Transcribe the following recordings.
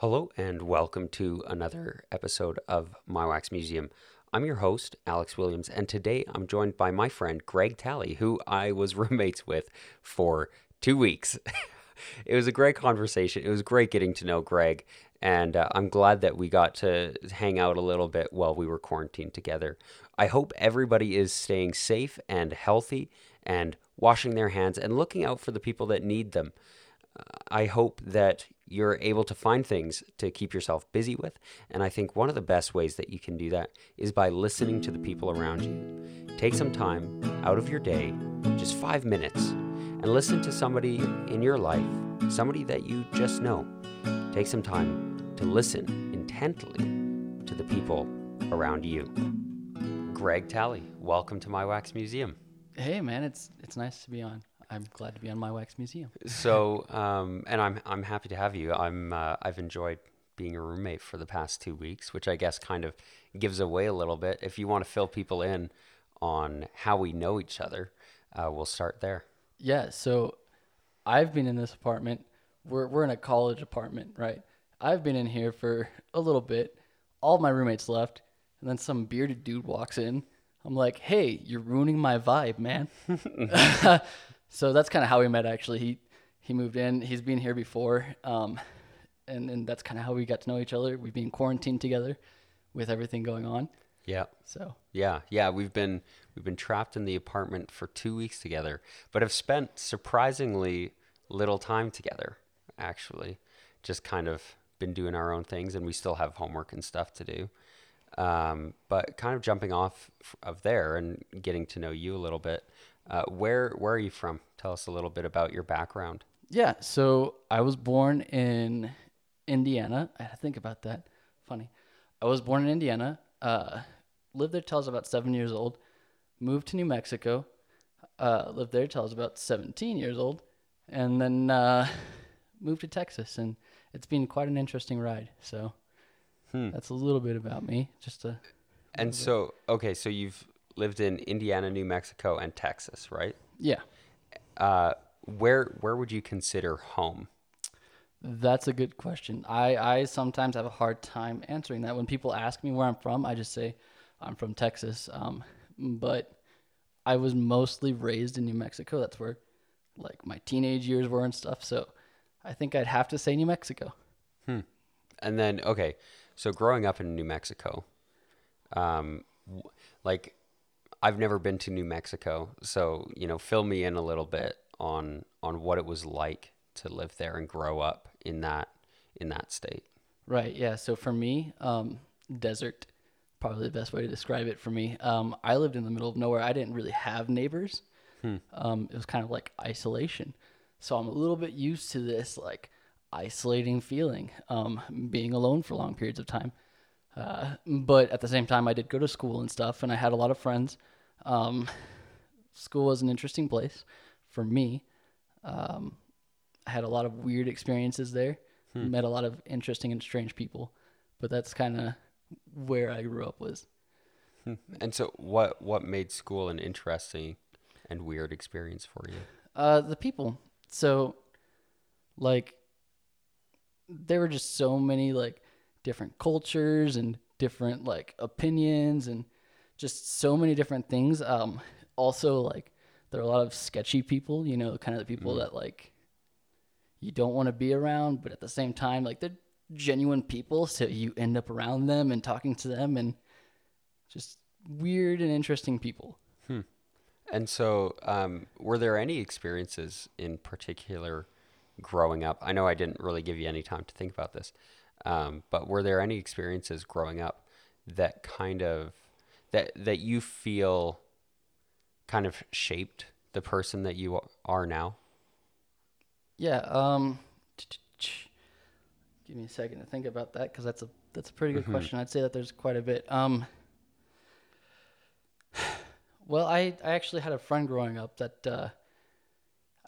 Hello and welcome to another episode of My Wax Museum. I'm your host, Alex Williams, and today I'm joined by my friend Greg Talley, who I was roommates with for two weeks. it was a great conversation. It was great getting to know Greg, and uh, I'm glad that we got to hang out a little bit while we were quarantined together. I hope everybody is staying safe and healthy and washing their hands and looking out for the people that need them. Uh, I hope that you're able to find things to keep yourself busy with. And I think one of the best ways that you can do that is by listening to the people around you. Take some time out of your day, just five minutes, and listen to somebody in your life, somebody that you just know. Take some time to listen intently to the people around you. Greg Talley, welcome to my wax museum. Hey man, it's it's nice to be on. I'm glad to be on my wax museum. So, um, and I'm I'm happy to have you. I'm uh, I've enjoyed being a roommate for the past two weeks, which I guess kind of gives away a little bit. If you want to fill people in on how we know each other, uh, we'll start there. Yeah, so I've been in this apartment. We're we're in a college apartment, right? I've been in here for a little bit. All my roommates left, and then some bearded dude walks in. I'm like, "Hey, you're ruining my vibe, man." so that's kind of how we met. Actually, he he moved in. He's been here before, um, and and that's kind of how we got to know each other. We've been quarantined together, with everything going on. Yeah. So Yeah, yeah, we've been we've been trapped in the apartment for two weeks together, but have spent surprisingly little time together. Actually, just kind of been doing our own things, and we still have homework and stuff to do. Um, but kind of jumping off of there and getting to know you a little bit. Uh, where where are you from? Tell us a little bit about your background. Yeah, so I was born in Indiana. I had to think about that. Funny. I was born in Indiana. Uh, lived there till I was about seven years old. Moved to New Mexico. Uh, lived there till I was about 17 years old. And then uh, moved to Texas. And it's been quite an interesting ride. So that's a little bit about me. Just a, And so, okay, so you've lived in Indiana, New Mexico, and Texas, right? yeah, Uh, where where would you consider home? That's a good question. I, I sometimes have a hard time answering that. When people ask me where I'm from, I just say I'm from Texas. Um, but I was mostly raised in New Mexico. That's where like my teenage years were and stuff. So I think I'd have to say New Mexico. Hmm. And then, okay, so growing up in New Mexico, um, like I've never been to New Mexico, so you know, fill me in a little bit on on what it was like to live there and grow up in that in that state. Right. Yeah. So for me, um, desert, probably the best way to describe it for me. Um, I lived in the middle of nowhere. I didn't really have neighbors. Um, it was kind of like isolation. So I'm a little bit used to this like isolating feeling, um, being alone for long periods of time. Uh, but at the same time, I did go to school and stuff, and I had a lot of friends. Um, school was an interesting place for me. Um, I had a lot of weird experiences there. Met a lot of interesting and strange people, but that's kind of where I grew up. Was And so, what what made school an interesting and weird experience for you? uh, the people. So, like, there were just so many like different cultures and different like opinions and just so many different things. Um, also, like, there are a lot of sketchy people. You know, kind of the people that like you don't want to be around, but at the same time, like they're genuine people, so you end up around them and talking to them, and just weird and interesting people. And so, um, were there any experiences in particular growing up? I know I didn't really give you any time to think about this, um, but were there any experiences growing up that kind of that that you feel kind of shaped the person that you are now? Yeah. Um, give me a second to think about that because that's a that's a pretty good question. I'd say that there's quite a bit. Um, well, I I actually had a friend growing up that uh,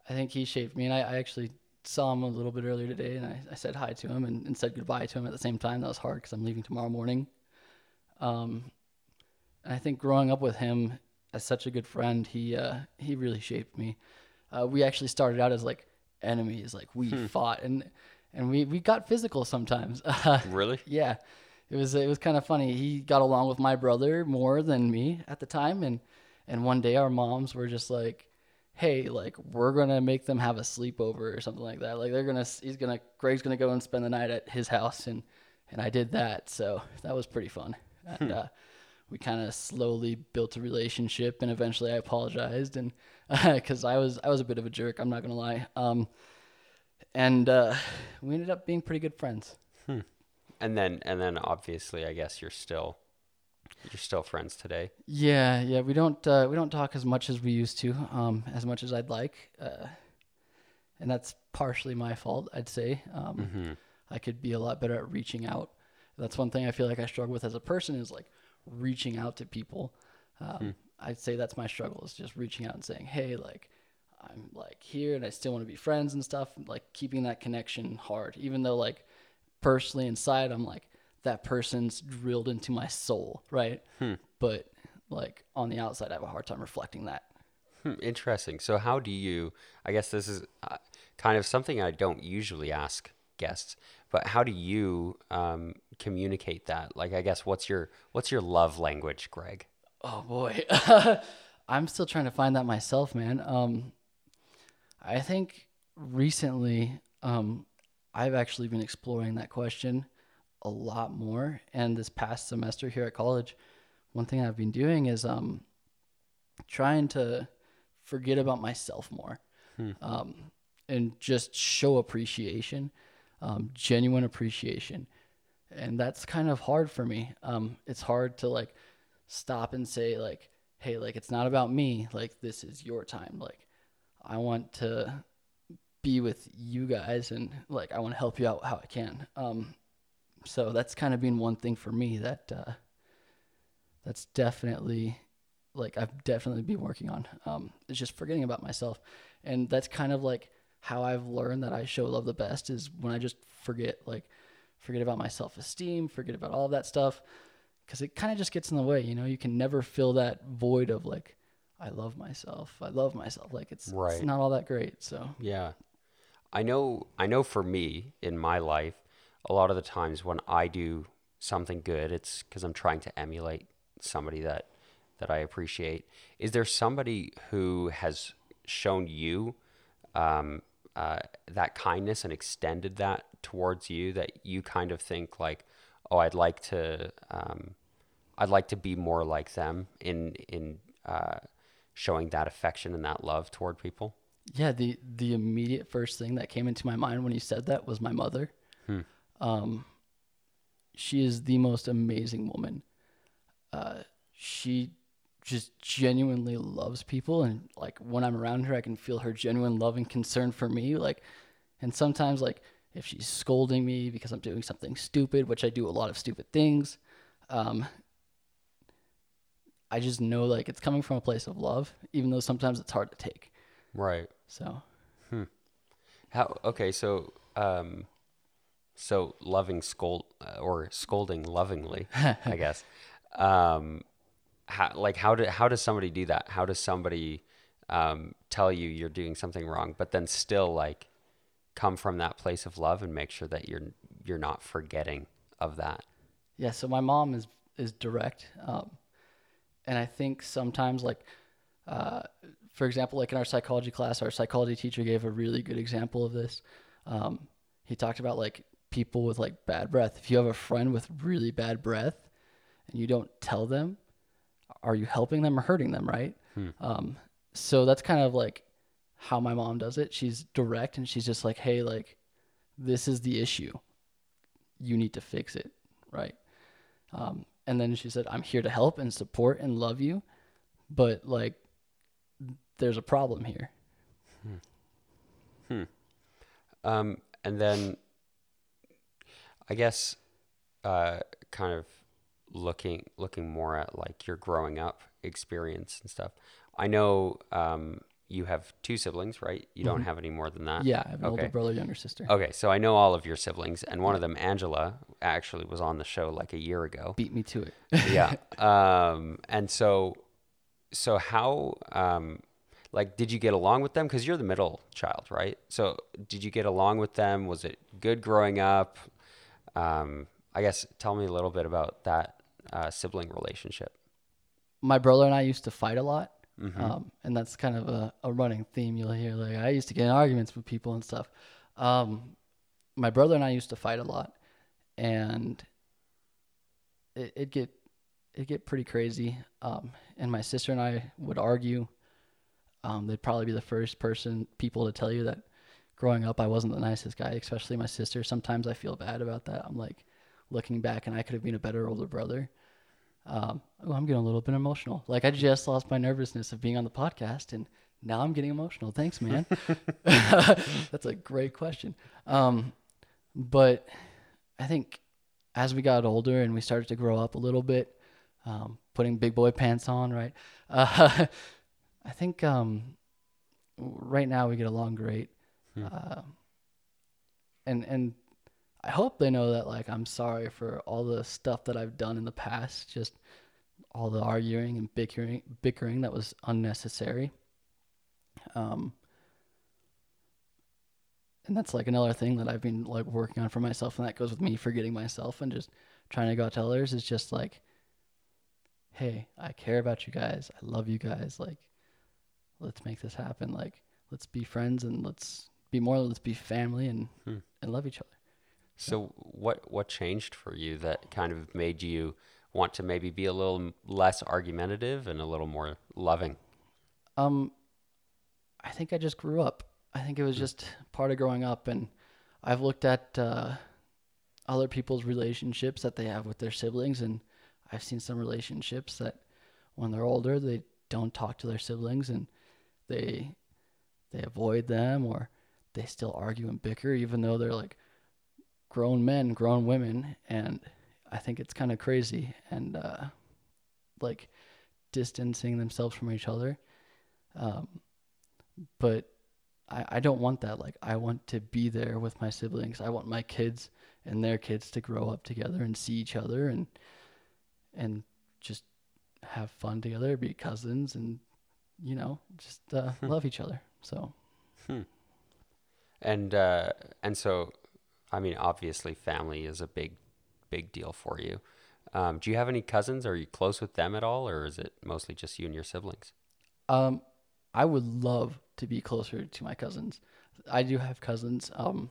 I think he shaped me, and I, I actually saw him a little bit earlier today, and I, I said hi to him and, and said goodbye to him at the same time. That was hard because I'm leaving tomorrow morning. Um, and I think growing up with him as such a good friend, he uh, he really shaped me. Uh, we actually started out as like enemies, like we fought, and and we we got physical sometimes. Really? yeah, it was it was kind of funny. He got along with my brother more than me at the time, and and one day our moms were just like, "Hey, like we're gonna make them have a sleepover or something like that. Like they're gonna he's gonna Greg's gonna go and spend the night at his house, and and I did that. So that was pretty fun. And uh, we kind of slowly built a relationship, and eventually I apologized, and because I was I was a bit of a jerk, I'm not gonna lie. Um, and uh, we ended up being pretty good friends. And then and then obviously I guess you're still you're still friends today. Yeah, yeah, we don't uh, we don't talk as much as we used to, um, as much as I'd like, uh, and that's partially my fault, I'd say. Um, I could be a lot better at reaching out. That's one thing I feel like I struggle with as a person is like reaching out to people. Um, I'd say that's my struggle is just reaching out and saying, hey, like I'm like here and I still want to be friends and stuff. Like keeping that connection hard, even though like personally inside I'm like that person's drilled into my soul, right? But like on the outside, I have a hard time reflecting that. Hmm, interesting. So how do you I guess this is uh, kind of something I don't usually ask guests, but how do you um, communicate that? Like I guess what's your what's your love language, Greg? Oh boy, I'm still trying to find that myself, man. Um, I think recently, um, I've actually been exploring that question a lot more. And this past semester here at college, one thing I've been doing is um, trying to forget about myself more um, and just show appreciation, um, genuine appreciation. And that's kind of hard for me. Um, it's hard to like stop and say like, hey, like it's not about me. Like this is your time. Like I want to be with you guys and like I want to help you out how I can. Um, so that's kind of been one thing for me that uh, that's definitely like I've definitely been working on. Um, it's just forgetting about myself, and that's kind of like how I've learned that I show love the best is when I just forget like forget about my self esteem, forget about all of that stuff, because it kind of just gets in the way. You know, you can never fill that void of like I love myself, I love myself. Like it's, Right. it's not all that great. So Yeah. I know I know for me in my life, a lot of the times when I do something good, it's cuz I'm trying to emulate somebody that that I appreciate. Is there somebody who has shown you um, uh, that kindness and extended that towards you that you kind of think like, oh, I'd like to, um, I'd like to be more like them in in uh, showing that affection and that love toward people. Yeah, the the immediate first thing that came into my mind when you said that was my mother. Um, she is the most amazing woman. Uh, she just genuinely loves people, and like when I'm around her, I can feel her genuine love and concern for me. Like, and sometimes like if she's scolding me because I'm doing something stupid, which I do a lot of stupid things, um, I just know like it's coming from a place of love, even though sometimes it's hard to take. Right. So Hmm. How? Okay. So, um, so loving scold uh, or scolding lovingly, I guess. Um, how, like how do how does somebody do that? How does somebody um, tell you you're doing something wrong, but then still like come from that place of love and make sure that you're you're not forgetting of that? yeah, so my mom is is direct, um, and I think sometimes like, uh, for example, like in our psychology class, our psychology teacher gave a really good example of this. Um, he talked about like people with like bad breath. If you have a friend with really bad breath, and you don't tell them, are you helping them or hurting them? Right. Um, so that's kind of like how my mom does it. She's direct and she's just like, hey, like, this is the issue. You need to fix it. Right. Um, and then she said, I'm here to help and support and love you. But like, there's a problem here. Hmm. Um, and then I guess uh, kind of looking looking more at like your growing up experience and stuff. I know um, you have two siblings, right? You don't have any more than that. Mm-hmm. Yeah. I have an older Okay. brother, younger sister. Okay, so I know all of your siblings, and one of them, Angela, actually was on the show like a year ago. Beat me to it. yeah. Um, and so, so how, um, like did you get along with them because you're the middle child right so did you get along with them was it good growing up um, i guess tell me a little bit about that uh, sibling relationship My brother and I used to fight a lot, um, and that's kind of a, a running theme you'll hear. Like I used to get in arguments with people and stuff. Um, my brother and I used to fight a lot, and it it get it get pretty crazy. Um, and my sister and I would argue. Um, they'd probably be the first person people to tell you that growing up I wasn't the nicest guy, especially my sister. Sometimes I feel bad about that. I'm like looking back, and I could have been a better older brother. Um, oh, I'm getting a little bit emotional. Like I just lost my nervousness of being on the podcast, and now I'm getting emotional. Thanks, man. That's a great question. Um, but I think as we got older and we started to grow up a little bit, um, putting big boy pants on, right? Uh, I think um, right now we get along great, uh, and and I hope they know that like I'm sorry for all the stuff that I've done in the past, just all the arguing and bickering, bickering that was unnecessary. Um, and that's like another thing that I've been like working on for myself, and that goes with me forgetting myself and just trying to go out to others. Is just like, hey, I care about you guys. I love you guys. Like, let's make this happen. Like, let's be friends and let's be more. Let's be family and and love each other. So what what changed for you that kind of made you want to maybe be a little less argumentative and a little more loving? Um, I think I just grew up. I think it was just part of growing up, and I've looked at uh, other people's relationships that they have with their siblings, and I've seen some relationships that when they're older, they don't talk to their siblings, and they they avoid them, or they still argue and bicker, even though they're like grown men, grown women, and I think it's kind of crazy, and uh, like distancing themselves from each other. Um, but I, I don't want that. Like, I want to be there with my siblings. I want my kids and their kids to grow up together and see each other and and just have fun together, be cousins, and you know, just uh, love each other. So And uh, and so, I mean, obviously, family is a big big deal for you. Um, do you have any cousins? Are you close with them at all, or is it mostly just you and your siblings? Um, I would love to be closer to my cousins. I do have cousins. Um,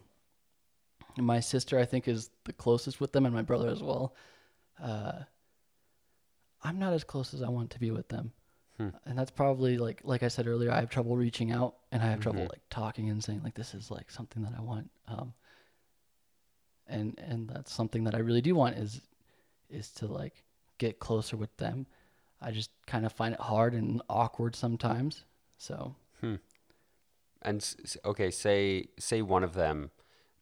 my sister, I think, is the closest with them, and my brother as well. Uh, I'm not as close as I want to be with them, and that's probably like like I said earlier. I have trouble reaching out, and I have trouble like talking and saying like this is like something that I want. Um, and and that's something that I really do want is is to like get closer with them. I just kind of find it hard and awkward sometimes. So Hmm. And okay, say say one of them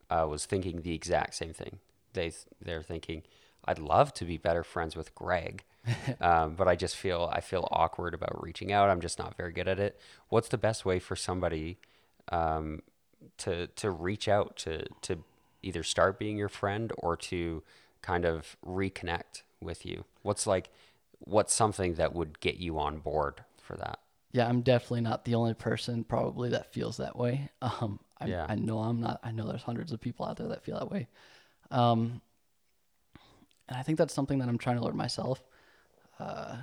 uh, was thinking the exact same thing. They they're thinking, I'd love to be better friends with Greg, um, but I just feel I feel awkward about reaching out. I'm just not very good at it. What's the best way for somebody um, to to reach out to to either start being your friend or to kind of reconnect with you? What's like what's something that would get you on board for that? yeah, I'm definitely not the only person probably that feels that way. Um, I, Yeah. I know I'm not. I know there's hundreds of people out there that feel that way. Um, and I think that's something that I'm trying to learn myself. Uh,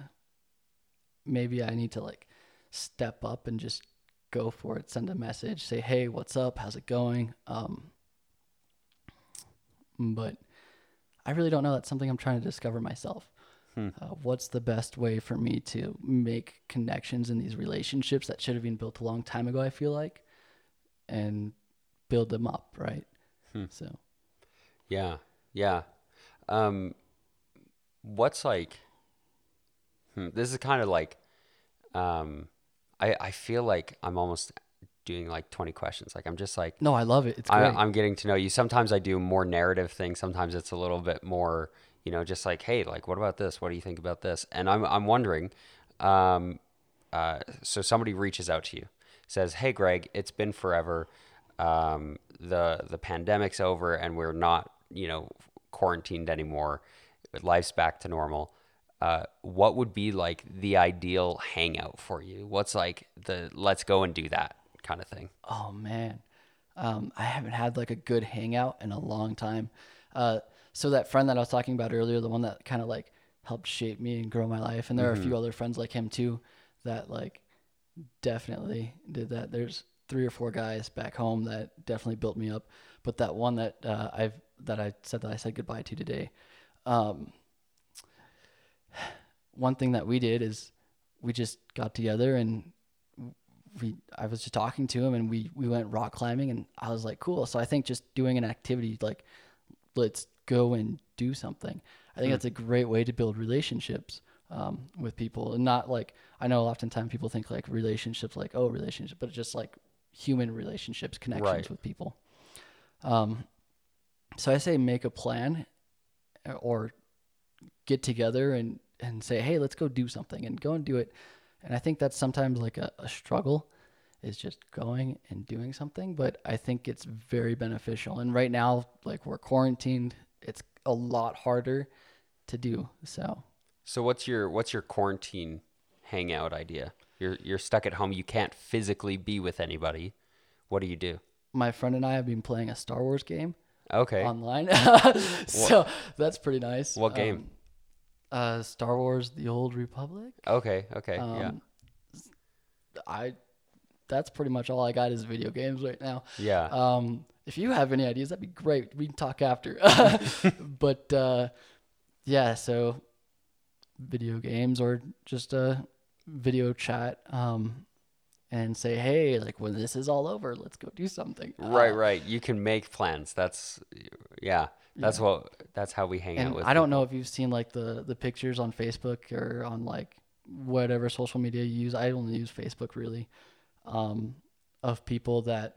maybe I need to like step up and just go for it. Send a message, say, "Hey, what's up? How's it going?" Um, but I really don't know. That's something I'm trying to discover myself. Uh, what's the best way for me to make connections in these relationships that should have been built a long time ago? I feel like, and build them up, right? So, Yeah, yeah. Um, what's like? Hmm, this is kind of like, um, I I feel like I'm almost doing like 20 questions. Like I'm just like no, I love it. It's great. I, I'm getting to know you. Sometimes I do more narrative things. Sometimes it's a little bit more, you know, just like, hey, like, what about this? What do you think about this? And I'm I'm wondering, um, uh, so somebody reaches out to you, says, hey, Greg, it's been forever. Um, the the pandemic's over, and we're not, you know, quarantined anymore. Life's back to normal. Uh, what would be like the ideal hangout for you? What's like the let's go and do that kind of thing? Oh man, um, I haven't had like a good hangout in a long time. Uh, so that friend that I was talking about earlier, the one that kind of like helped shape me and grow my life, and there are a few other friends like him too that like definitely did that. There's three or four guys back home that definitely built me up, but that one that uh, I've that I said that I said goodbye to today. Um, one thing that we did is we just got together and we I was just talking to him and we we went rock climbing and I was like cool. So I think just doing an activity like let's go and do something. I think that's a great way to build relationships um, with people and not like I know oftentimes people think like relationships like oh relationship but just like human relationships connections Right. with people. Um, so I say make a plan or get together and and say hey let's go do something and go and do it and i think that's sometimes like a, a struggle is just going and doing something but i think it's very beneficial and right now like we're quarantined it's a lot harder to do so So what's your what's your quarantine hangout idea? You're you're stuck at home. You can't physically be with anybody. What do you do? my friend and i have been playing a star wars game Okay. online so that's pretty nice What game? Um, uh star wars the old republic okay. Okay. yeah. Um, I that's pretty much all I got is video games right now. Yeah. Um, if you have any ideas, that'd be great. We can talk after. but uh, yeah, so video games or just a video chat um, and say, hey, like when this is all over, let's go do something. right. Uh, Right. You can make plans. That's yeah. That's what. That's how we hang out and with. I don't know if you've seen like the the pictures on Facebook or on like whatever social media you use. I only use Facebook really, um, of people that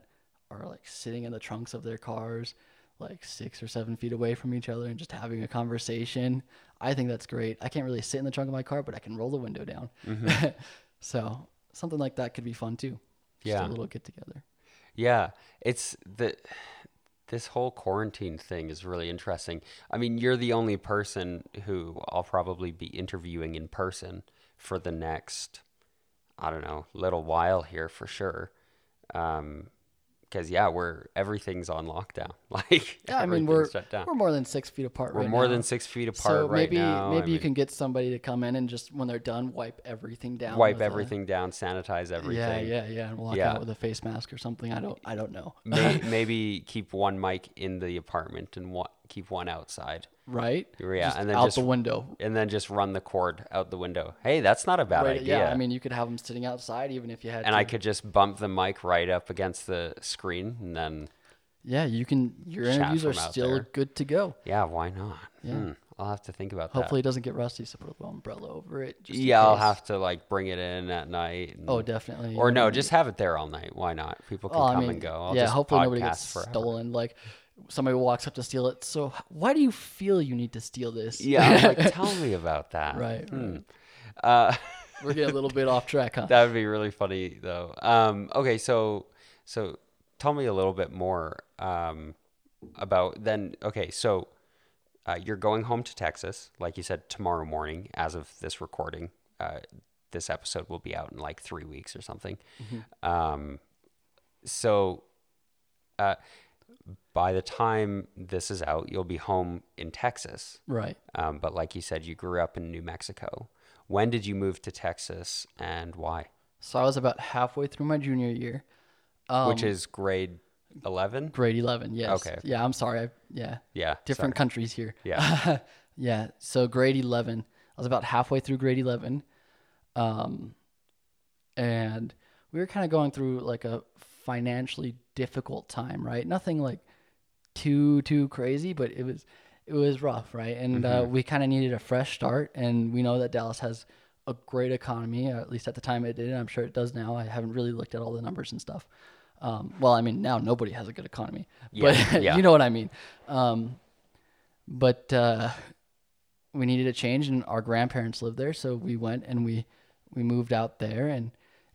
are like sitting in the trunks of their cars, like six or seven feet away from each other and just having a conversation. I think that's great. I can't really sit in the trunk of my car, but I can roll the window down. so something like that could be fun too. Just Yeah. a little get together. Yeah, it's the this whole quarantine thing is really interesting. I mean, you're the only person who I'll probably be interviewing in person for the next I don't know, little while here for sure. Um because yeah, we're everything's on lockdown. Like Yeah, I mean we're we're more than six feet apart We're right more now. than six feet apart so right maybe now. maybe I you mean, can get somebody to come in and just when they're done wipe everything down. wipe with a- everything down, sanitize everything. Yeah, yeah, yeah, and walk Yeah. out with a face mask or something. I don't I don't know. May, maybe keep one mic in the apartment and one, keep one outside. Right? Yeah, Just and then out just the window. and then just run the cord out the window. Hey, that's not a bad Right, idea. yeah, I mean you could have them sitting outside even if you had and to. I could just bump the mic right up against the screen, and then Yeah, you can your interviews are still there. good to go. yeah, why not? Yeah. Hmm, I'll have to think about that. Hopefully it doesn't get rusty, so put a little umbrella over it. Just Yeah, I'll have to like bring it in at night. and- Oh, definitely. or no, just have it there all night. Why not? People can well, I come mean, and go. I'll yeah, just hopefully nobody gets forever. stolen. Like somebody walks up to steal it. So why do you feel you need to steal this? Yeah, I'm like tell me about that. Right, Hmm. Uh, We're getting a little bit off track, huh? That would be really funny though. Um, okay, so so tell me a little bit more um, about then. Okay, so uh, you're going home to Texas, like you said, tomorrow morning. As of this recording, uh, this episode will be out in like three weeks or something. Um, so uh, by the time this is out, you'll be home in Texas. right. Um, but like you said, you grew up in New Mexico. When did you move to Texas and why? So I was about halfway through my junior year. Um, Which is grade 11? grade 11 yes Okay. yeah i'm sorry I, yeah Yeah. different sorry. countries here Yeah. yeah so grade 11 i was about halfway through grade 11 um and we were kind of going through like a financially difficult time right? Nothing like too too crazy but it was it was rough right? And uh, we kind of needed a fresh start and we know that dallas has a great economy at least at the time it did and i'm sure it does now. I haven't really looked at all the numbers and stuff. Um, well i mean now nobody has a good economy Yeah, but yeah. you know what i mean. Um, but uh, we needed a change and our grandparents lived there so we went and we we moved out there and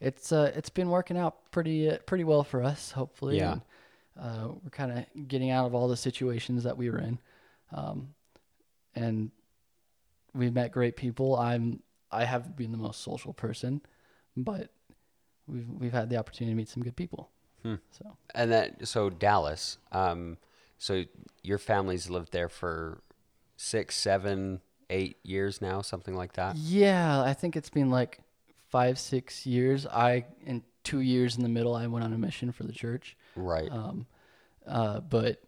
it's uh, it's been working out pretty uh, pretty well for us hopefully Yeah. and, uh, we're kind of getting out of all the situations that we were in um, and we've met great people. I'm I have been the most social person, but we've we've had the opportunity to meet some good people. Hmm. So And then, so Dallas. Um, so your family's lived there for six, seven, eight years now, something like that. yeah, I think it's been like five six years. I in two years in the middle, I went on a mission for the church. Right. Um, uh, but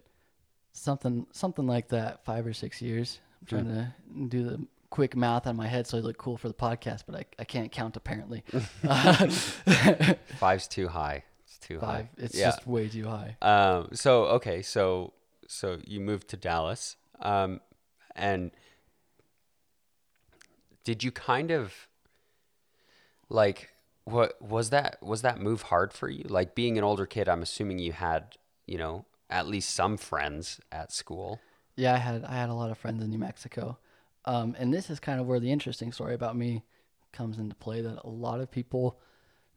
something something like that, five or six years. I'm trying to do the quick math on my head so I look cool for the podcast, but I, I can't count apparently. Five's too high. It's too Five. high. It's yeah. just way too high. Um, so okay, so so you moved to Dallas, um, and did you kind of like what was that was that move hard for you? Like being an older kid, I'm assuming you had you know at least some friends at school. Yeah, I had I had a lot of friends in New Mexico, um, and this is kind of where the interesting story about me comes into play. That a lot of people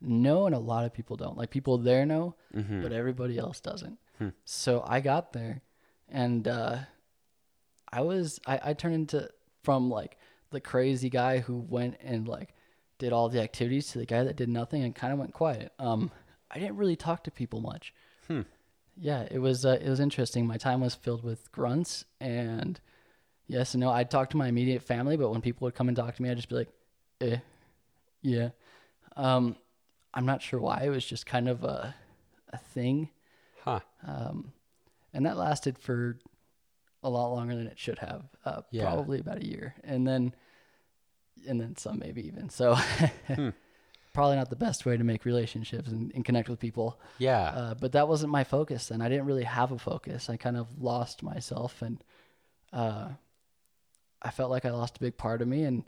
know and a lot of people don't. Like people there know, but everybody else doesn't. So I got there, and uh, I was I, I turned into from like the crazy guy who went and like did all the activities to the guy that did nothing and kind of went quiet. Um, I didn't really talk to people much. Yeah, it was uh, it was interesting. My time was filled with grunts and yes and no. I'd talk to my immediate family, but when people would come and talk to me, I'd just be like, "Eh, yeah." Um, I'm not sure why. It was just kind of a a thing, Huh. um, and that lasted for a lot longer than it should have. Uh, Yeah. Probably about a year, and then and then some, maybe even. So, probably not the best way to make relationships and, and connect with people. Yeah. Uh, but that wasn't my focus and I didn't really have a focus. I kind of lost myself and uh, I felt like I lost a big part of me and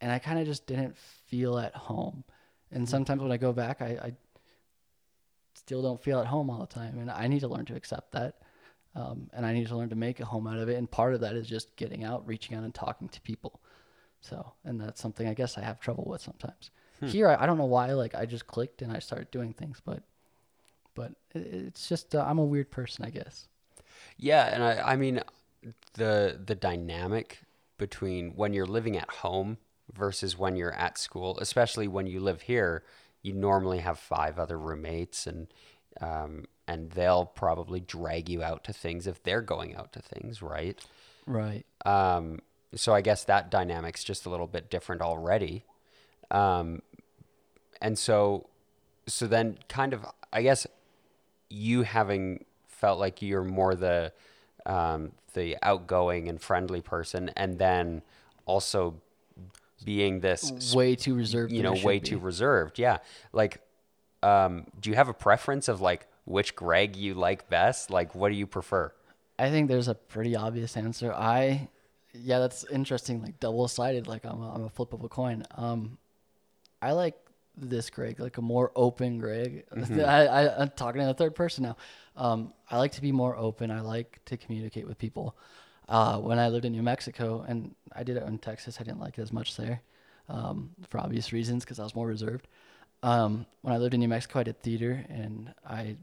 and I kind of just didn't feel at home. And sometimes when I go back, I, I still don't feel at home all the time, and I need to learn to accept that. Um, and I need to learn to make a home out of it. And part of that is just getting out, reaching out, and talking to people. So, and that's something I guess I have trouble with sometimes. Here, I, I don't know why. Like, I just clicked and I started doing things, but but it, it's just uh, I'm a weird person, I guess. Yeah, and I, I mean, the the dynamic between when you're living at home versus when you're at school, especially when you live here, you normally have five other roommates, and um, and they'll probably drag you out to things if they're going out to things, right? Right. Um, so I guess that dynamic's just a little bit different already. Um, and so, so then kind of, I guess you having felt like you're more the, um, the outgoing and friendly person, and then also being this, Way too reserved. you know, way be. too reserved. Yeah. Like, um, do you have a preference of like which Greg you like best? Like, what do you prefer? I think there's a pretty obvious answer. I, yeah, that's interesting. Like double sided. Like I'm a, I'm a flip of a coin. Um, I like this Greg, like a more open Greg. I, I, I'm talking in the third person now. Um, I like to be more open. I like to communicate with people. Uh, when I lived in New Mexico, and I did it in Texas, I didn't like it as much there, um, for obvious reasons, because I was more reserved. Um, when I lived in New Mexico, I did theater, and I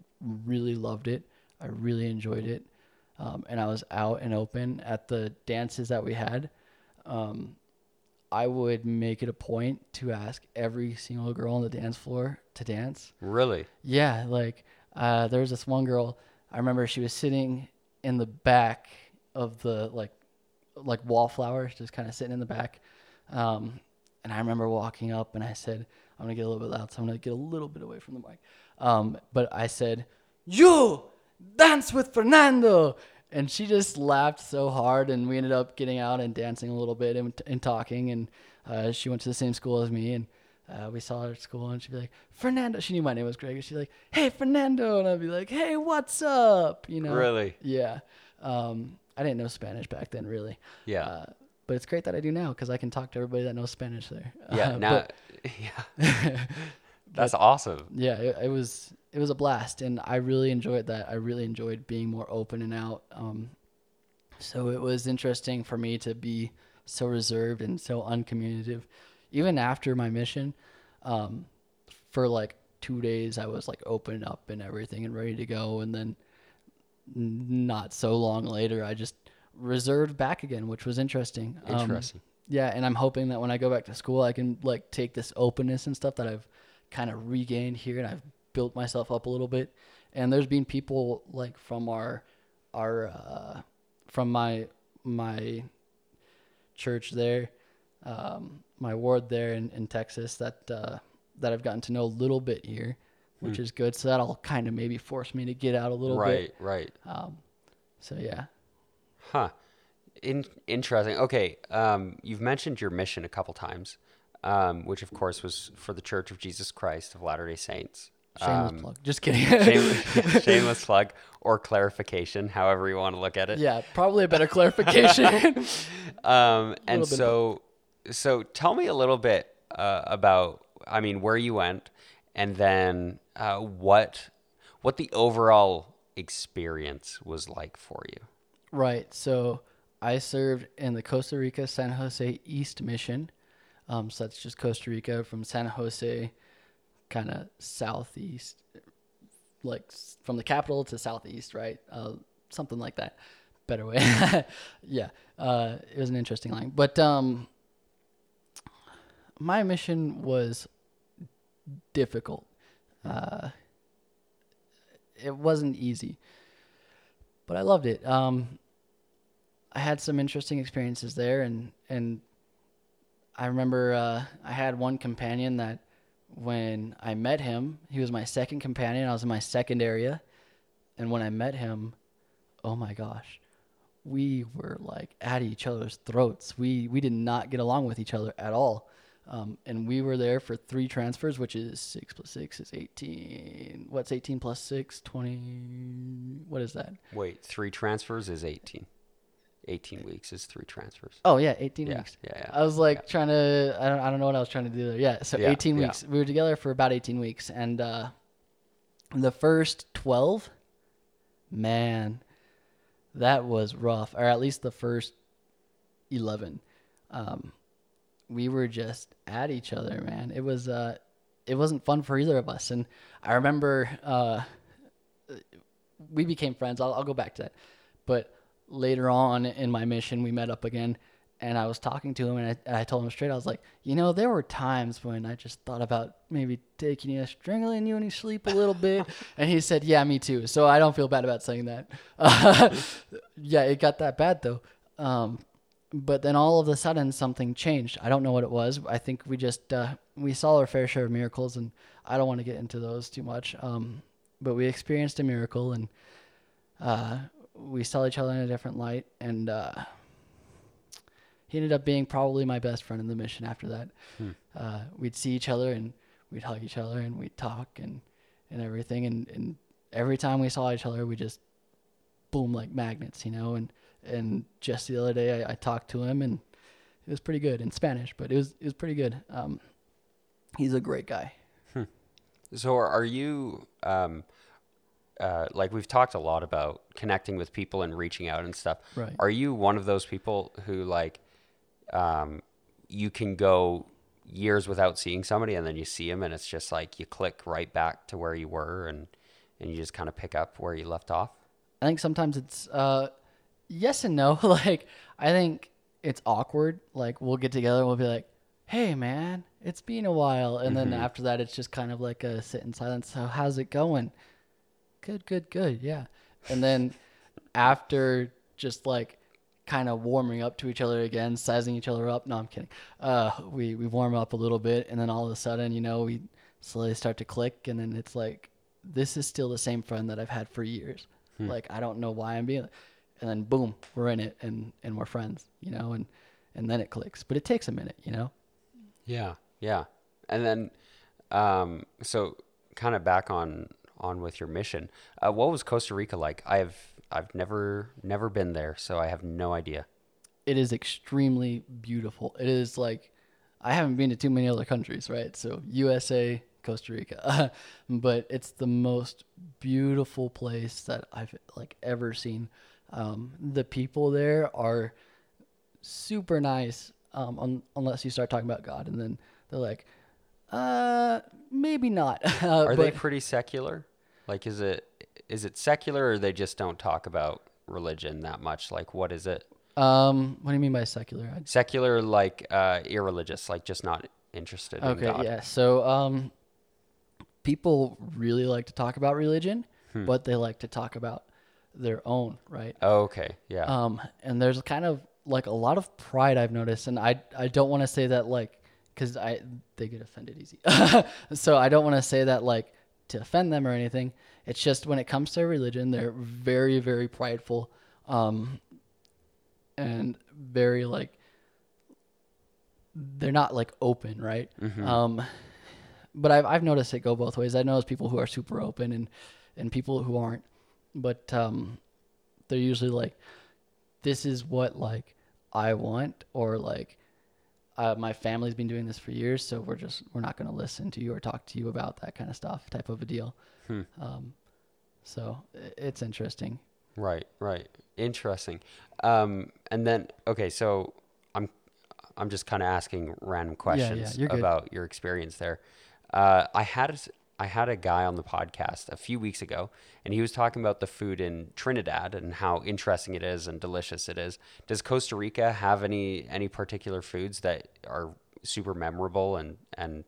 really loved it. I really enjoyed it, um, and I was out and open at the dances that we had. Um, I would make it a point to ask every single girl on the dance floor to dance. Really? Yeah, like uh, there was this one girl. I remember she was sitting in the back of the like like wallflower, just kind of sitting in the back. Um, and I remember walking up and I said, "I'm gonna get a little bit loud, so I'm gonna get a little bit away from the mic." Um, but I said, "You dance with Fernando," and she just laughed so hard, and we ended up getting out and dancing a little bit and, and talking. And uh, she went to the same school as me, and uh, we saw her at school, and she'd be like, "Fernando." She knew my name was Greg, and she'd be like, "Hey, Fernando," and I'd be like, "Hey, what's up?" You know? Really? Yeah. Um, I didn't know Spanish back then, really. Yeah. Uh, but it's great that I do now because I can talk to everybody that knows Spanish there. Yeah. Uh, now, but- yeah. That's awesome. yeah, it, it was it was a blast, and I really enjoyed that. I really enjoyed being more open and out. Um, so it was interesting for me to be so reserved and so uncommunicative, even after my mission. Um, for like two days, I was like open up and everything and ready to go, and then not so long later, I just reserved back again, which was interesting. Um, Interesting. yeah, and I'm hoping that when I go back to school, I can like take this openness and stuff that I've kind of regained here, and I've built myself up a little bit. And there's been people like from our our uh, from my my church there, um, my ward there in, in Texas that uh, that I've gotten to know a little bit here, which is good. So that'll kind of maybe force me to get out a little right, bit. Right, right. Um, so yeah, Huh. In, interesting. Okay. Um, you've mentioned your mission a couple times, um, which of course was for the Church of Jesus Christ of Latter Day Saints. shameless Um, plug. Just kidding. shameless, shameless plug or clarification, however you want to look at it. yeah, probably a better clarification. Um, and so, so tell me a little bit uh, about, I mean, where you went, and then uh, what what the overall experience was like for you. Right. So I served in the Costa Rica San Jose East Mission. Um, so that's just Costa Rica from San Jose, kind of southeast, like from the capital to southeast, right? Uh, something like that. Better way. yeah. Uh, it was an interesting line. But um, my mission was difficult. Uh, it wasn't easy but I loved it. Um, I had some interesting experiences there, and and I remember uh, I had one companion that when I met him, he was my second companion. I was in my second area, and when I met him, oh my gosh, we were like at each other's throats. We we did not get along with each other at all. Um, and we were there for three transfers, which is six plus six is 18. What's 18 plus six? 20. What is that? Wait, three transfers is 18. 18 weeks is three transfers. Oh yeah, 18 Yeah, weeks. yeah, yeah, I was like trying to I don't I don't know what I was trying to do there. Yeah, so Yeah, 18 yeah. weeks. We were together for about 18 weeks and uh the first 12 man that was rough or at least the first 11. Um we were just at each other, man. It was uh it wasn't fun for either of us and I remember uh we became friends. I'll, I'll go back to that. But later on in my mission, we met up again, and I was talking to him, and I, I told him straight, I was like, you know, there were times when I just thought about maybe taking you, strangling you when you sleep a little bit. and he said, yeah, me too. So I don't feel bad about saying that. yeah, it got that bad though. Um, but then all of a sudden something changed. I don't know what it was. I think we just uh, we saw our fair share of miracles, and I don't want to get into those too much. Um, but we experienced a miracle, and uh, we saw each other in a different light, and uh, he ended up being probably my best friend in the mission. After that, uh, we'd see each other, and we'd hug each other, and we'd talk, and and everything, and and every time we saw each other, we just boom like magnets, you know. And and just the other day, I, I talked to him, and it was pretty good in Spanish, but it was it was pretty good. Um, he's a great guy. So are are you um, uh, like we've talked a lot about connecting with people and reaching out and stuff. Right. Are you one of those people who like um, you can go years without seeing somebody and then you see them and it's just like you click right back to where you were and and you just kind of pick up where you left off? I think sometimes it's uh, yes and no. like I think it's awkward. Like we'll get together and we'll be like, "Hey, man, it's been a while," and then after that, it's just kind of like a sit in silence. So how's it going? Good, good, good. Yeah. And then after just like kind of warming up to each other again, sizing each other up. No, I'm kidding. Uh, we we warm up a little bit, and then all of a sudden, you know, we slowly start to click, and then it's like, this is still the same friend that I've had for years. Like I don't know why I'm being, and then boom, we're in it, and and we're friends, you know, and and then it clicks. But it takes a minute, you know. Yeah, yeah. And then, um, so kind of back on on with your mission. Uh, what was Costa Rica like? I've I've never never been there, so I have no idea. it is extremely beautiful. It is like I haven't been to too many other countries, right? So USA, Costa Rica, but it's the most beautiful place that I've like ever seen. Um, the people there are super nice, um, un- unless you start talking about God, and then they're like, uh, maybe not. Uh, Are but they pretty secular? Like, is it is it secular, or they just don't talk about religion that much? Like, what is it? Um, what do you mean by secular? Secular, like uh, irreligious, like just not interested in Okay, God. yeah. So, um, people really like to talk about religion, Hmm. but they like to talk about their own, right? Oh, okay. Yeah. Um, and there's kind of like a lot of pride I've noticed, and I I don't want to say that like because I they get offended easy, so I don't want to say that like to offend them or anything. It's just when it comes to religion, they're very very prideful, um, and very like they're not like open, right? Um, but I've I've noticed it go both ways. I notice people who are super open and and people who aren't, but um, they're usually like, this is what like I want, or like uh, my family's been doing this for years, so we're just we're not going to listen to you or talk to you about that kind of stuff, type of a deal. Um, so it's interesting. Right, right. Interesting. Um, and then okay, so I'm I'm just kind of asking random questions you're good. about your experience there. Uh, I had I had a guy on the podcast a few weeks ago, and he was talking about the food in Trinidad and how interesting it is and delicious it is. Does Costa Rica have any any particular foods that are super memorable and and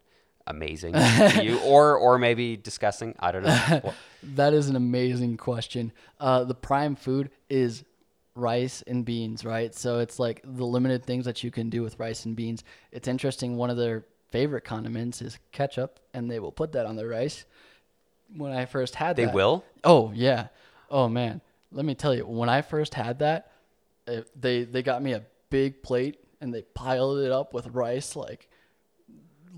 amazing to you, or or maybe disgusting? I don't know. That is an amazing question. Uh, the prime food is rice and beans, right? So it's like the limited things that you can do with rice and beans. It's interesting. One of their favorite condiments is ketchup, and they will put that on their rice. When I first had that they that, will. Oh yeah. Oh man. Let me tell you, when I first had that, it, they they got me a big plate and they piled it up with rice like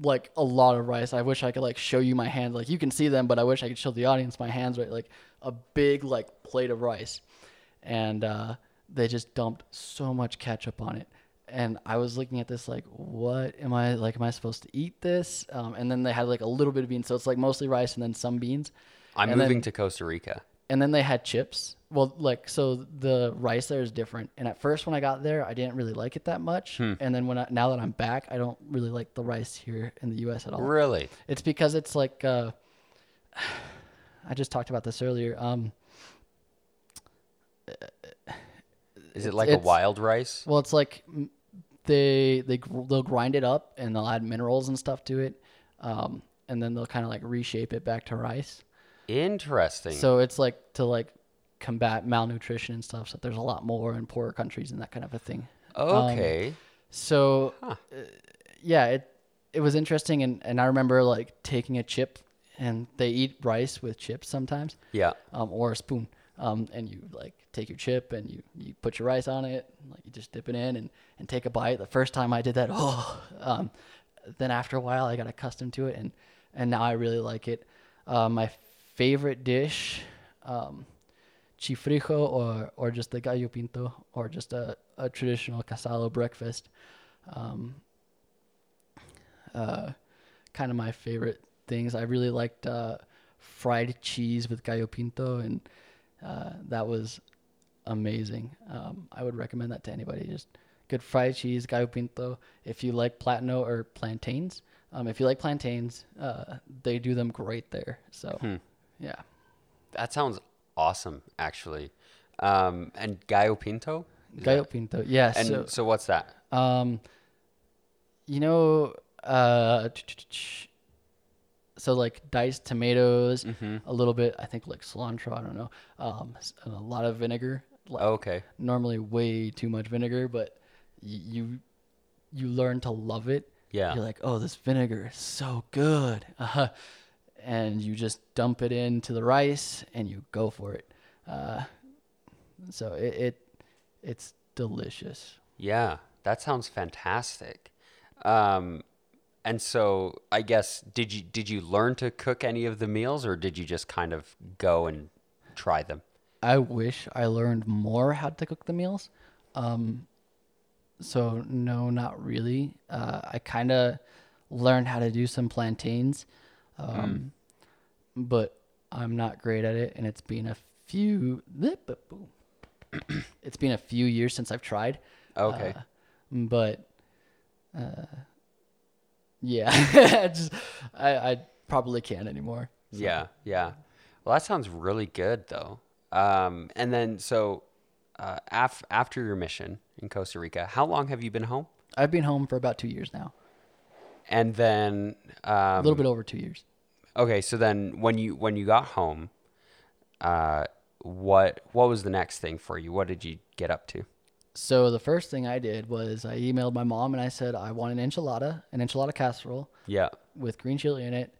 like a lot of rice. I wish I could like show you my hands. Like you can see them, but I wish I could show the audience my hands right like a big like plate of rice. And uh they just dumped so much ketchup on it. And I was looking at this like, what am I like? Am I supposed to eat this? Um, and then they had like a little bit of beans, so it's like mostly rice and then some beans. I'm And moving then- to Costa Rica. and then they had chips. Well, like so the rice there is different. And at first when I got there, I didn't really like it that much. Hmm. And then when I, now that I'm back, I don't really like the rice here in the U.S. at all. Really? It's because it's like uh, I just talked about this earlier. Um, Is it like a wild rice? well, it's like they they they'll grind it up and they'll add minerals and stuff to it, um, and then they'll kind of like reshape it back to rice. Interesting. So it's like to like combat malnutrition and stuff. So there's a lot more in poorer countries and that kind of a thing. okay. So Huh. uh, yeah, it it was interesting, and and I remember like taking a chip, and they eat rice with chips sometimes, yeah. um, or a spoon, um, and you like take your chip and you you put your rice on it, like you just dip it in and and take a bite. The first time I did that, oh, um, then after a while I got accustomed to it, and and now I really like it. Uh, my favorite dish. Um, chifrijo or or just the gallo pinto or just a, a traditional casado breakfast. Um, uh, kind of my favorite things. I really liked uh, fried cheese with gallo pinto, and uh, that was amazing. Um, I would recommend that to anybody. Just good fried cheese, gallo pinto. If you like platano or plantains, um, if you like plantains, uh, they do them great there. So, Hmm. yeah. That sounds awesome, actually. Um, and gallo pinto. Gallo that- pinto, yeah. And so, so, what's that? Um, you know, uh, so like diced tomatoes, Mm-hmm. a little bit, I think like cilantro, I don't know, um, a lot of vinegar. Like Okay. normally way too much vinegar, but y- you you learn to love it. Yeah. You're like, oh, this vinegar is so good, uh-huh. and you just dump it into the rice and you go for it. Uh, so it, it it's delicious. Yeah. That sounds fantastic. Um, and so I guess did you did you learn to cook any of the meals, or did you just kind of go and try them? I wish I learned more how to cook the meals. Um, so no, not really. Uh, I kind of learned how to do some plantains, um, but I'm not great at it, and it's been a few. It's been a few years since I've tried. Okay. Uh, but uh, yeah, I just I, I probably can't anymore. So, Yeah, yeah. Well, that sounds really good though. Um, and then so uh, af- after your mission in Costa Rica, how long have you been home? I've been home for about two years now, And then, um, a little bit over two years. okay, so then when you when you got home, uh, what what was the next thing for you? What did you get up to? So the first thing I did was I emailed my mom and I said I want an enchilada, an enchilada casserole Yeah. with green chili in it.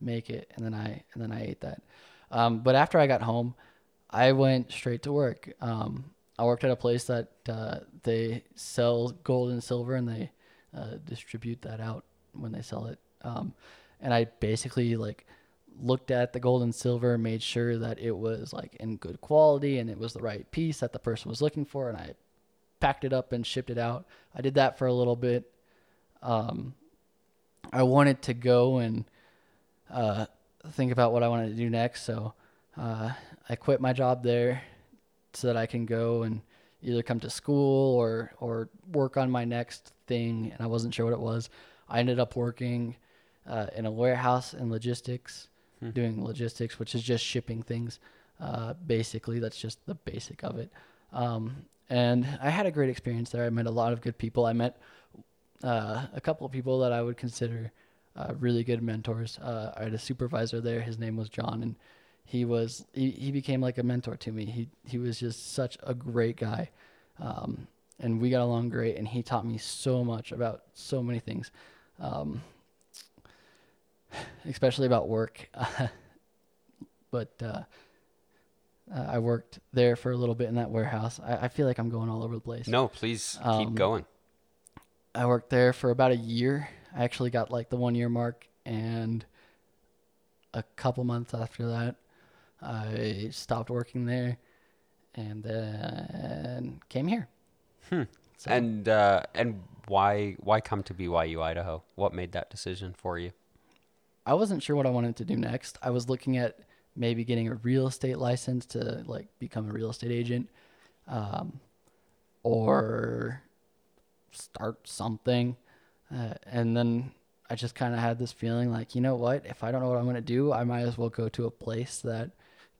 Make it, and then I and then I ate that. Um, but after I got home, I went straight to work. Um, I worked at a place that uh, they sell gold and silver, and they uh, distribute that out when they sell it. Um, and I basically like looked at the gold and silver, made sure that it was like in good quality and it was the right piece that the person was looking for, and I packed it up and shipped it out. I did that for a little bit. Um, I wanted to go and uh, think about what I wanted to do next, so uh, I quit my job there so that I can go and either come to school or or work on my next thing. And I wasn't sure what it was. I ended up working uh, in a warehouse in logistics, doing logistics, which is just shipping things. Uh, basically, that's just the basic of it. Um, and I had a great experience there. I met a lot of good people. I met uh, a couple of people that I would consider uh, really good mentors. Uh, I had a supervisor there. His name was John, and he was he, he became like a mentor to me. He he was just such a great guy, um, and we got along great. And he taught me so much about so many things, um, especially about work. but uh, I worked there for a little bit in that warehouse. I, I feel like I'm going all over the place. No, please keep Um, going. I worked there for about a year. I actually got like the one year mark, and a couple months after that, I stopped working there, and then came here. Hmm. So- And uh, and why why come to BYU Idaho? What made that decision for you? I wasn't sure what I wanted to do next. I was looking at maybe getting a real estate license to like become a real estate agent, um, or start something. Uh, and then I just kind of had this feeling like, you know what? If I don't know what I'm going to do, I might as well go to a place that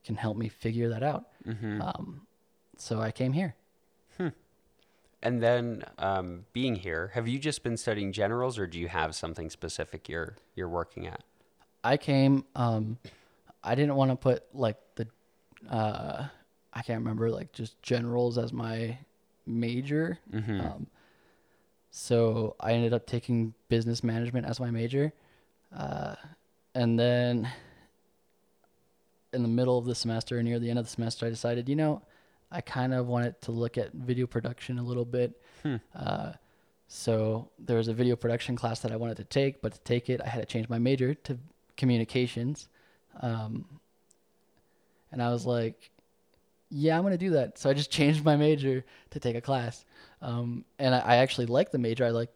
can help me figure that out. Mm-hmm. Um, so I came here. And then um, being here, have you just been studying generals, or do you have something specific you're you're working at? I came. Um, I didn't want to put like the, uh, I can't remember like just generals as my major. Mm-hmm. Um, so I ended up taking business management as my major, uh, and then in the middle of the semester, near the end of the semester, I decided, you know, I kind of wanted to look at video production a little bit. Hmm. Uh, so there was a video production class that I wanted to take, but to take it, I had to change my major to communications. Um, and I was like, yeah, I'm going to do that. So I just changed my major to take a class. Um, and I, I actually like the major. I like,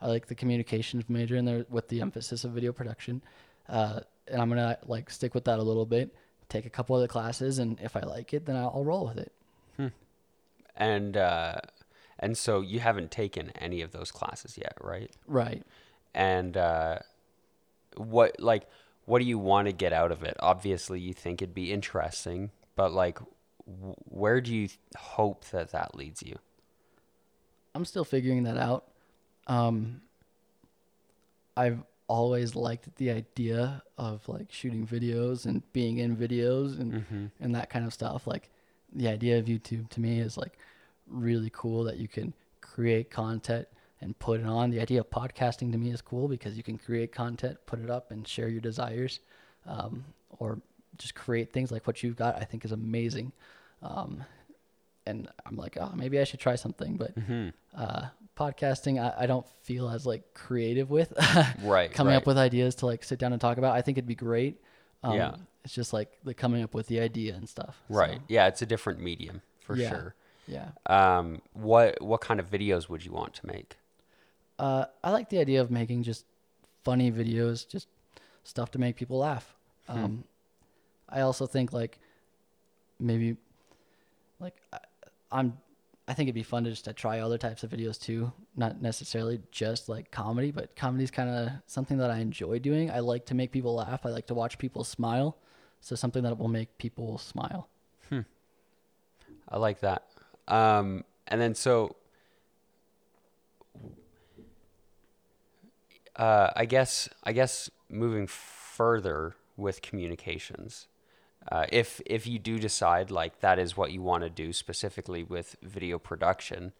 I like the communications major in there with the emphasis of video production. Uh, and I'm going to like stick with that a little bit, take a couple of the classes. And if I like it, then I'll, I'll roll with it. Hmm. And uh, and so you haven't taken any of those classes yet, right? Right. And uh, what like what do you want to get out of it? Obviously, you think it'd be interesting, but like, w- where do you hope that that leads you? I'm still figuring that out. Um, I've always liked the idea of like shooting videos and being in videos and Mm-hmm. and that kind of stuff. Like the idea of YouTube to me is like really cool that you can create content and put it on. The idea of podcasting to me is cool because you can create content, put it up, and share your desires, um, or just create things like what you've got. I think is amazing. Um, and I'm like, oh, maybe I should try something, but Mm-hmm. uh, podcasting I, I don't feel as like creative with Right. coming up with ideas to like sit down and talk about. I think it'd be great. Um, Yeah. It's just like the coming up with the idea and stuff. So, right. Yeah, it's a different medium for Yeah. sure. yeah. Um, what what kind of videos would you want to make? Uh, I like the idea of making just funny videos, just stuff to make people laugh. Hmm. Um, I also think like maybe like I, I'm I think it'd be fun to just to try other types of videos too, not necessarily just like comedy, but comedy's kind of something that I enjoy doing. I like to make people laugh. I like to watch people smile. So something that will make people smile. I like that. Um, and then so, uh, I guess I guess moving further with communications, uh, if if you do decide like that is what you want to do specifically with video production,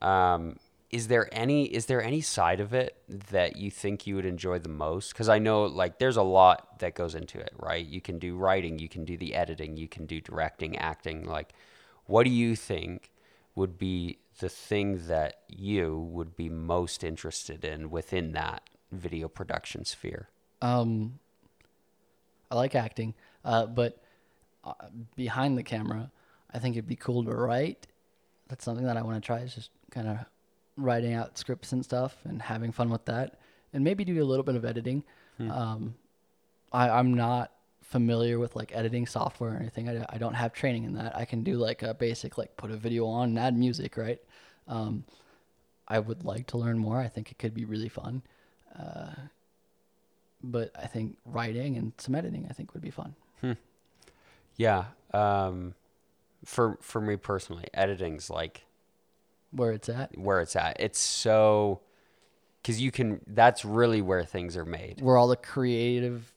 um, is there any is there any side of it that you think you would enjoy the most? Because I know like there's a lot that goes into it, right? You can do writing, you can do the editing, you can do directing, acting. Like, what do you think would be the thing that you would be most interested in within that video production sphere? Um, I like acting, uh, but uh, behind the camera, I think it'd be cool to write. That's something that I want to try. Is just kind of writing out scripts and stuff and having fun with that, and maybe do a little bit of editing. Um, I, I'm not familiar with like editing software or anything. I, I don't have training in that. I can do like a basic like put a video on and add music, right? Um, I would like to learn more. I think it could be really fun. Uh, but I think writing and some editing I think would be fun. Hmm. Yeah. Um, for for me personally, editing's like Where it's at. where it's at. It's so because you can. That's really where things are made. Where all the creative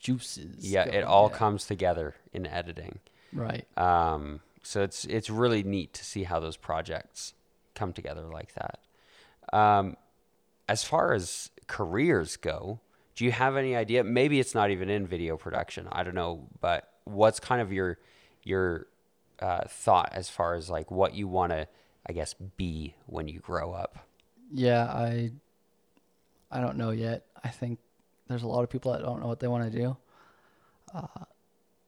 juices. Yeah, it all Yeah. comes together in editing. right. Um, so it's it's really neat to see how those projects come together like that. Um, as far as careers go, do you have any idea? Maybe it's not even in video production. I don't know, but what's kind of your your uh, thought as far as like what you want to, I guess, be when you grow up? Yeah, I I don't know yet. I think there's a lot of people that don't know what they want to do. Uh,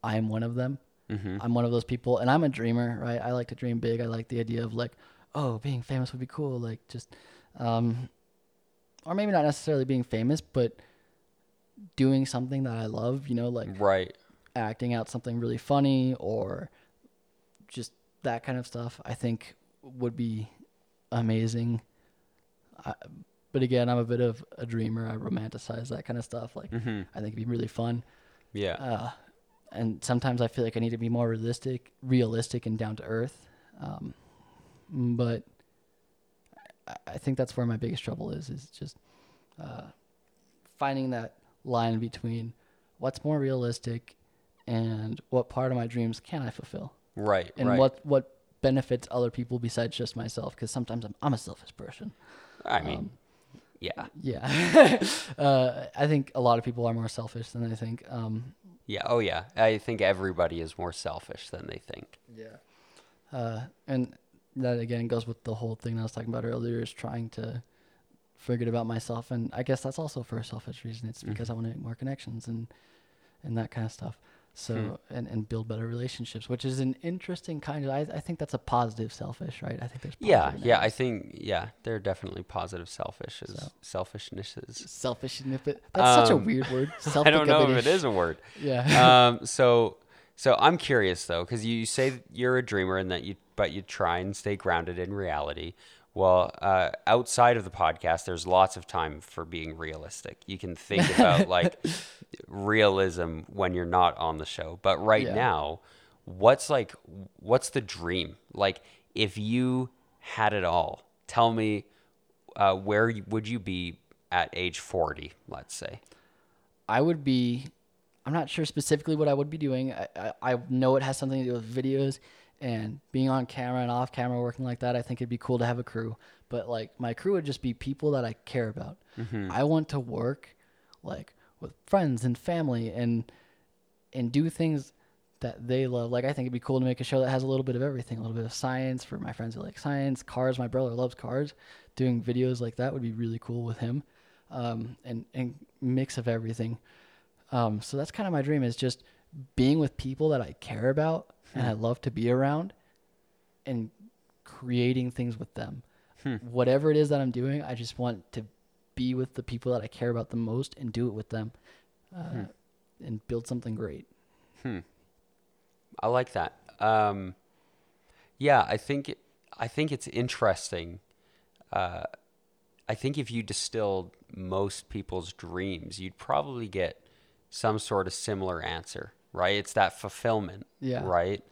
I am one of them. Mm-hmm. I'm one of those people, and I'm a dreamer, right? I like to dream big. I like the idea of like, oh, being famous would be cool. Like just, um, or maybe not necessarily being famous, but doing something that I love. You know, like Right. acting out something really funny or just that kind of stuff. I think would be amazing. I, but again, I'm a bit of a dreamer. I romanticize that kind of stuff. Like Mm-hmm. I think it'd be really fun. Yeah. Uh, and sometimes I feel like I need to be more realistic, realistic and down to earth. Um, but I, I think that's where my biggest trouble is, is just uh, finding that line between what's more realistic and what part of my dreams can I fulfill, right. and right. what what benefits other people besides just myself. Because sometimes I'm I'm a selfish person. I mean, um, yeah. Yeah, uh, I think a lot of people are more selfish than they think. Um, Yeah. Oh, yeah. I think everybody is more selfish than they think. Yeah. Uh, and that again goes with the whole thing I was talking about earlier is trying to forget about myself. And I guess that's also for a selfish reason. It's because I want to make more connections and, and that kind of stuff. So, and, and build better relationships, which is an interesting kind of, I, I think that's a positive selfish, right? I think there's Yeah, yeah, I think yeah, they're definitely positive selfishes, So. selfishnesses. selfish snippet. That's such a Um, weird word. I don't know if it is a word. Yeah. um, so so I'm curious though, because you say you're a dreamer and that you but you try and stay grounded in reality. Well, uh, outside of the podcast, there's lots of time for being realistic. You can think about like realism when you're not on the show, but right Yeah. now, what's like what's the dream? Like if you had it all, tell me uh, where would you be at age 40, let's say? I would be. I'm not sure specifically what I would be doing. I, I, I know it has something to do with videos and being on camera and off camera working like that. I think it'd be cool to have a crew, but like my crew would just be people that I care about. I want to work like with friends and family and and do things that they love. Like I think it'd be cool to make a show that has a little bit of everything, a little bit of science for my friends who like science, cars. My brother loves cars. Doing videos like that would be really cool with him, um, and and mix of everything. Um, so that's kind of my dream is just being with people that I care about and I love to be around, and creating things with them. Whatever it is that I'm doing, I just want to be with the people that I care about the most and do it with them, uh, and build something great. Hmm. I like that. Um, yeah, I think I think it's interesting. Uh, I think if you distilled most people's dreams, you'd probably get some sort of similar answer, right? It's that fulfillment, Yeah. right?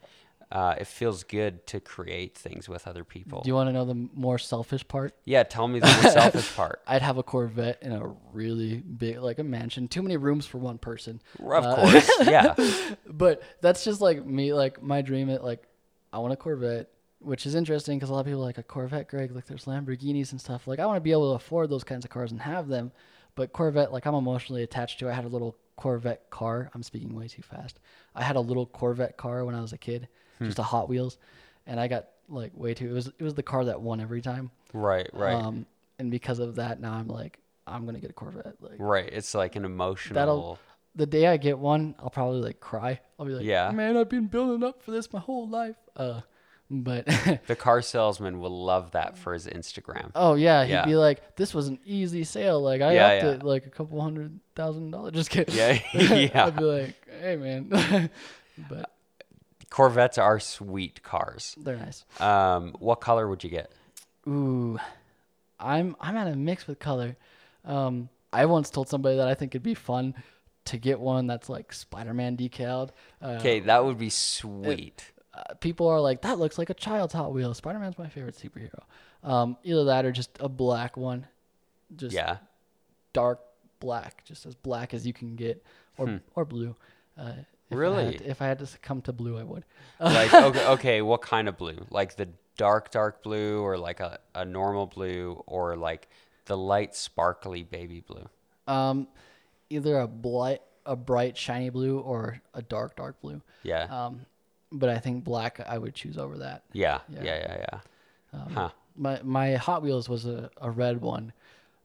uh, it feels good to create things with other people. Do you want to know the more selfish part? yeah, tell me the more selfish part. I'd have a Corvette in a really big, like a mansion. Too many rooms for one person. Of Uh, course, yeah, but that's just like me like my dream it like i want a corvette which is interesting because a lot of people are like a corvette greg like there's lamborghinis and stuff like i want to be able to afford those kinds of cars and have them but corvette like i'm emotionally attached to i had a little corvette car i'm speaking way too fast i had a little corvette car when i was a kid just a hot wheels and i got like way too it was it was the car that won every time right, right, um and because of that now i'm like i'm gonna get a corvette like right. It's like an emotional. That'll, the day I get one, I'll probably like cry. I'll be like, Yeah. man, I've been building up for this my whole life. Uh, but The car salesman will love that for his Instagram. oh yeah, he'd Yeah. be like, this was an easy sale. Like I Yeah, upped yeah. it like a couple hundred thousand dollars. Just kidding. Yeah, yeah. I'd be like, hey man, but Corvettes are sweet cars. they're nice. Um, what color would you get? Ooh, I'm I'm at a mix with color. Um, I once told somebody that I think it'd be fun to get one that's like Spider-Man decaled. Uh, Okay, that would be sweet. Uh, people are like, that looks like a child's Hot Wheel. Spider Man's my favorite superhero. Um, either that or just a black one, just yeah, dark black, just as black as you can get, or or blue. Uh, if Really? had to- if I had to succumb to blue, I would. like okay, okay, what kind of blue? Like the dark, dark blue, or like a, a normal blue, or like the light, sparkly baby blue? Um, either a bright, a bright, shiny blue, or a dark, dark blue. Yeah, Um, but I think black I would choose over that. yeah, yeah. yeah, yeah, yeah. Um, Huh. My my Hot Wheels was a, a red one,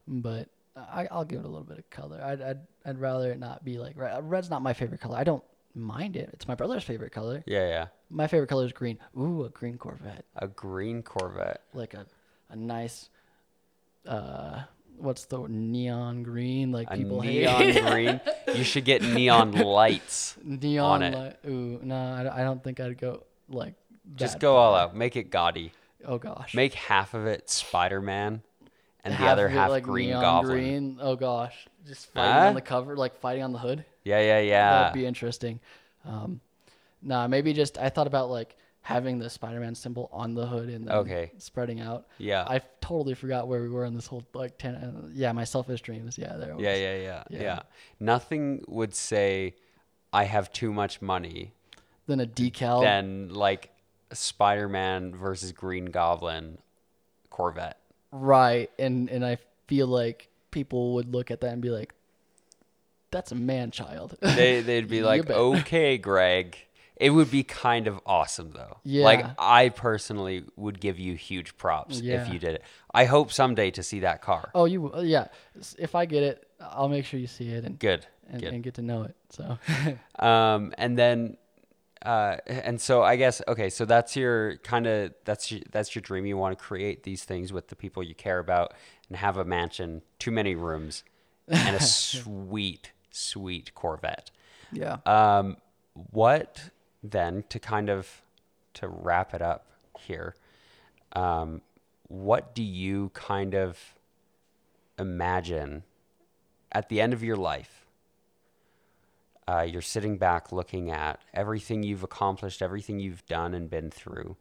but I, I'll give it a little bit of color. I'd, I'd I'd rather it not be like red. Red's not my favorite color. I don't mind it. It's my brother's favorite color. Yeah, yeah. My favorite color is green. Ooh, a green Corvette, A green Corvette. like a a nice, uh, what's the neon green? Like A people neon hate green. You should get neon lights. neon. it. Light. Ooh, no, I, don't- I don't think I'd go like. Just go all out. Make it gaudy. Oh gosh. Make half of it Spider Man, and the other of it, half like, Green neon Goblin. Green. Oh gosh, just fighting Huh? on the cover, like fighting on the hood. Yeah, yeah, yeah. That'd be interesting. Um, nah, maybe just I thought about like having the Spider-Man symbol on the hood and then Okay. spreading out. yeah. I totally forgot where we were in this whole like ten. Uh, yeah, my selfish dreams. Yeah, there. it Yeah, was. yeah, yeah, yeah, Yeah. Nothing would say I have too much money Than a decal. than like Spider-Man versus Green Goblin Corvette. Right, and and I feel like people would look at that and be like, "That's a man child." They they'd be like, "Okay, Greg." It would be kind of awesome though. Yeah. Like I personally would give you huge props Yeah. if you did it. I hope someday to see that car. oh, you uh, yeah. If I get it, I'll make sure you see it and Good. and, Good. and get to know it. So Um, and then, uh, and so I guess okay, so that's your kind of that's your, that's your dream. You want to create these things with the people you care about and have a mansion, too many rooms, and a sweet, sweet Corvette. yeah. Um, what then to kind of to wrap it up here? Um, what do you kind of imagine at the end of your life? Uh, you're sitting back looking at everything you've accomplished, everything you've done and been through.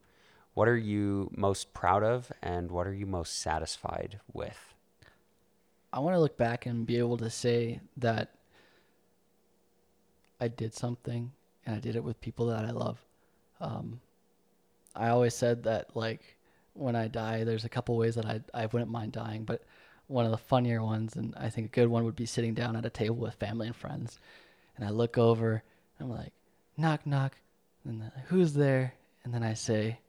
What are you most proud of, and what are you most satisfied with? I want to look back and be able to say that I did something and I did it with people that I love. Um, I always said that like when I die, there's a couple ways that I I wouldn't mind dying, but one of the funnier ones, and I think a good one, would be sitting down at a table with family and friends, and I look over, I'm like, knock knock, and who's there? And then I say,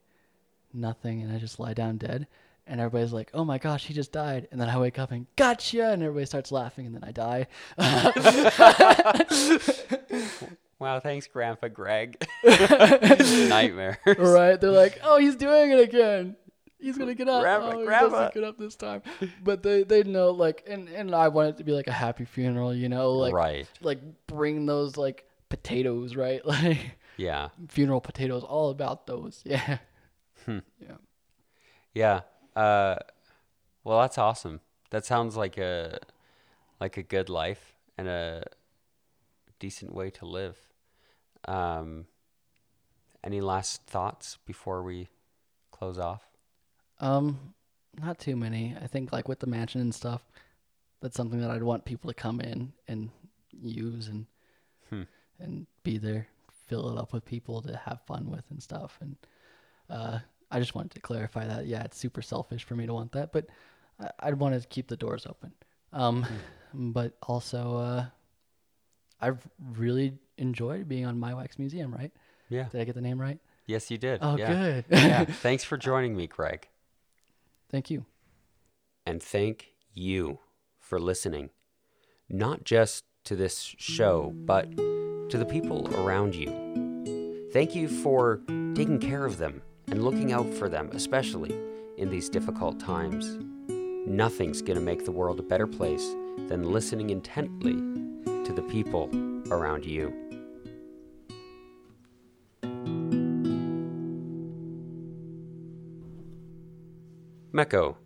nothing, and I just lie down dead. And everybody's like, "Oh my gosh, he just died!" And then I wake up and gotcha, and everybody starts laughing, and then I die. Wow, thanks, Grandpa Greg. Nightmares. right? They're like, "Oh, he's doing it again. He's gonna get up. Grandpa, oh, he grandpa." doesn't get up this time." But they they know like, and and I want it to be like a happy funeral, you know, like right. like bring those like potatoes, right? Like Yeah. funeral potatoes, all about those. Yeah. Hmm. Yeah. Yeah. Uh, well, that's awesome. That sounds like a like a good life and a decent way to live. Um, any last thoughts before we close off? Um, not too many. I think like with the mansion and stuff, that's something that I'd want people to come in and use and Hmm. and be there, fill it up with people to have fun with and stuff. And uh, I just wanted to clarify that. Yeah, it's super selfish for me to want that, but I, I'd want to keep the doors open. Um, but also, uh, I've really enjoyed being on My Wax Museum. Right? Yeah. Did I get the name right? Yes, you did. Oh, yeah. good. yeah. Thanks for joining me, Greg. Thank you. And thank you for listening, not just to this show, but to the people around you. Thank you for taking care of them and looking out for them, especially in these difficult times. Nothing's going to make the world a better place than listening intently to the people around you. Meko,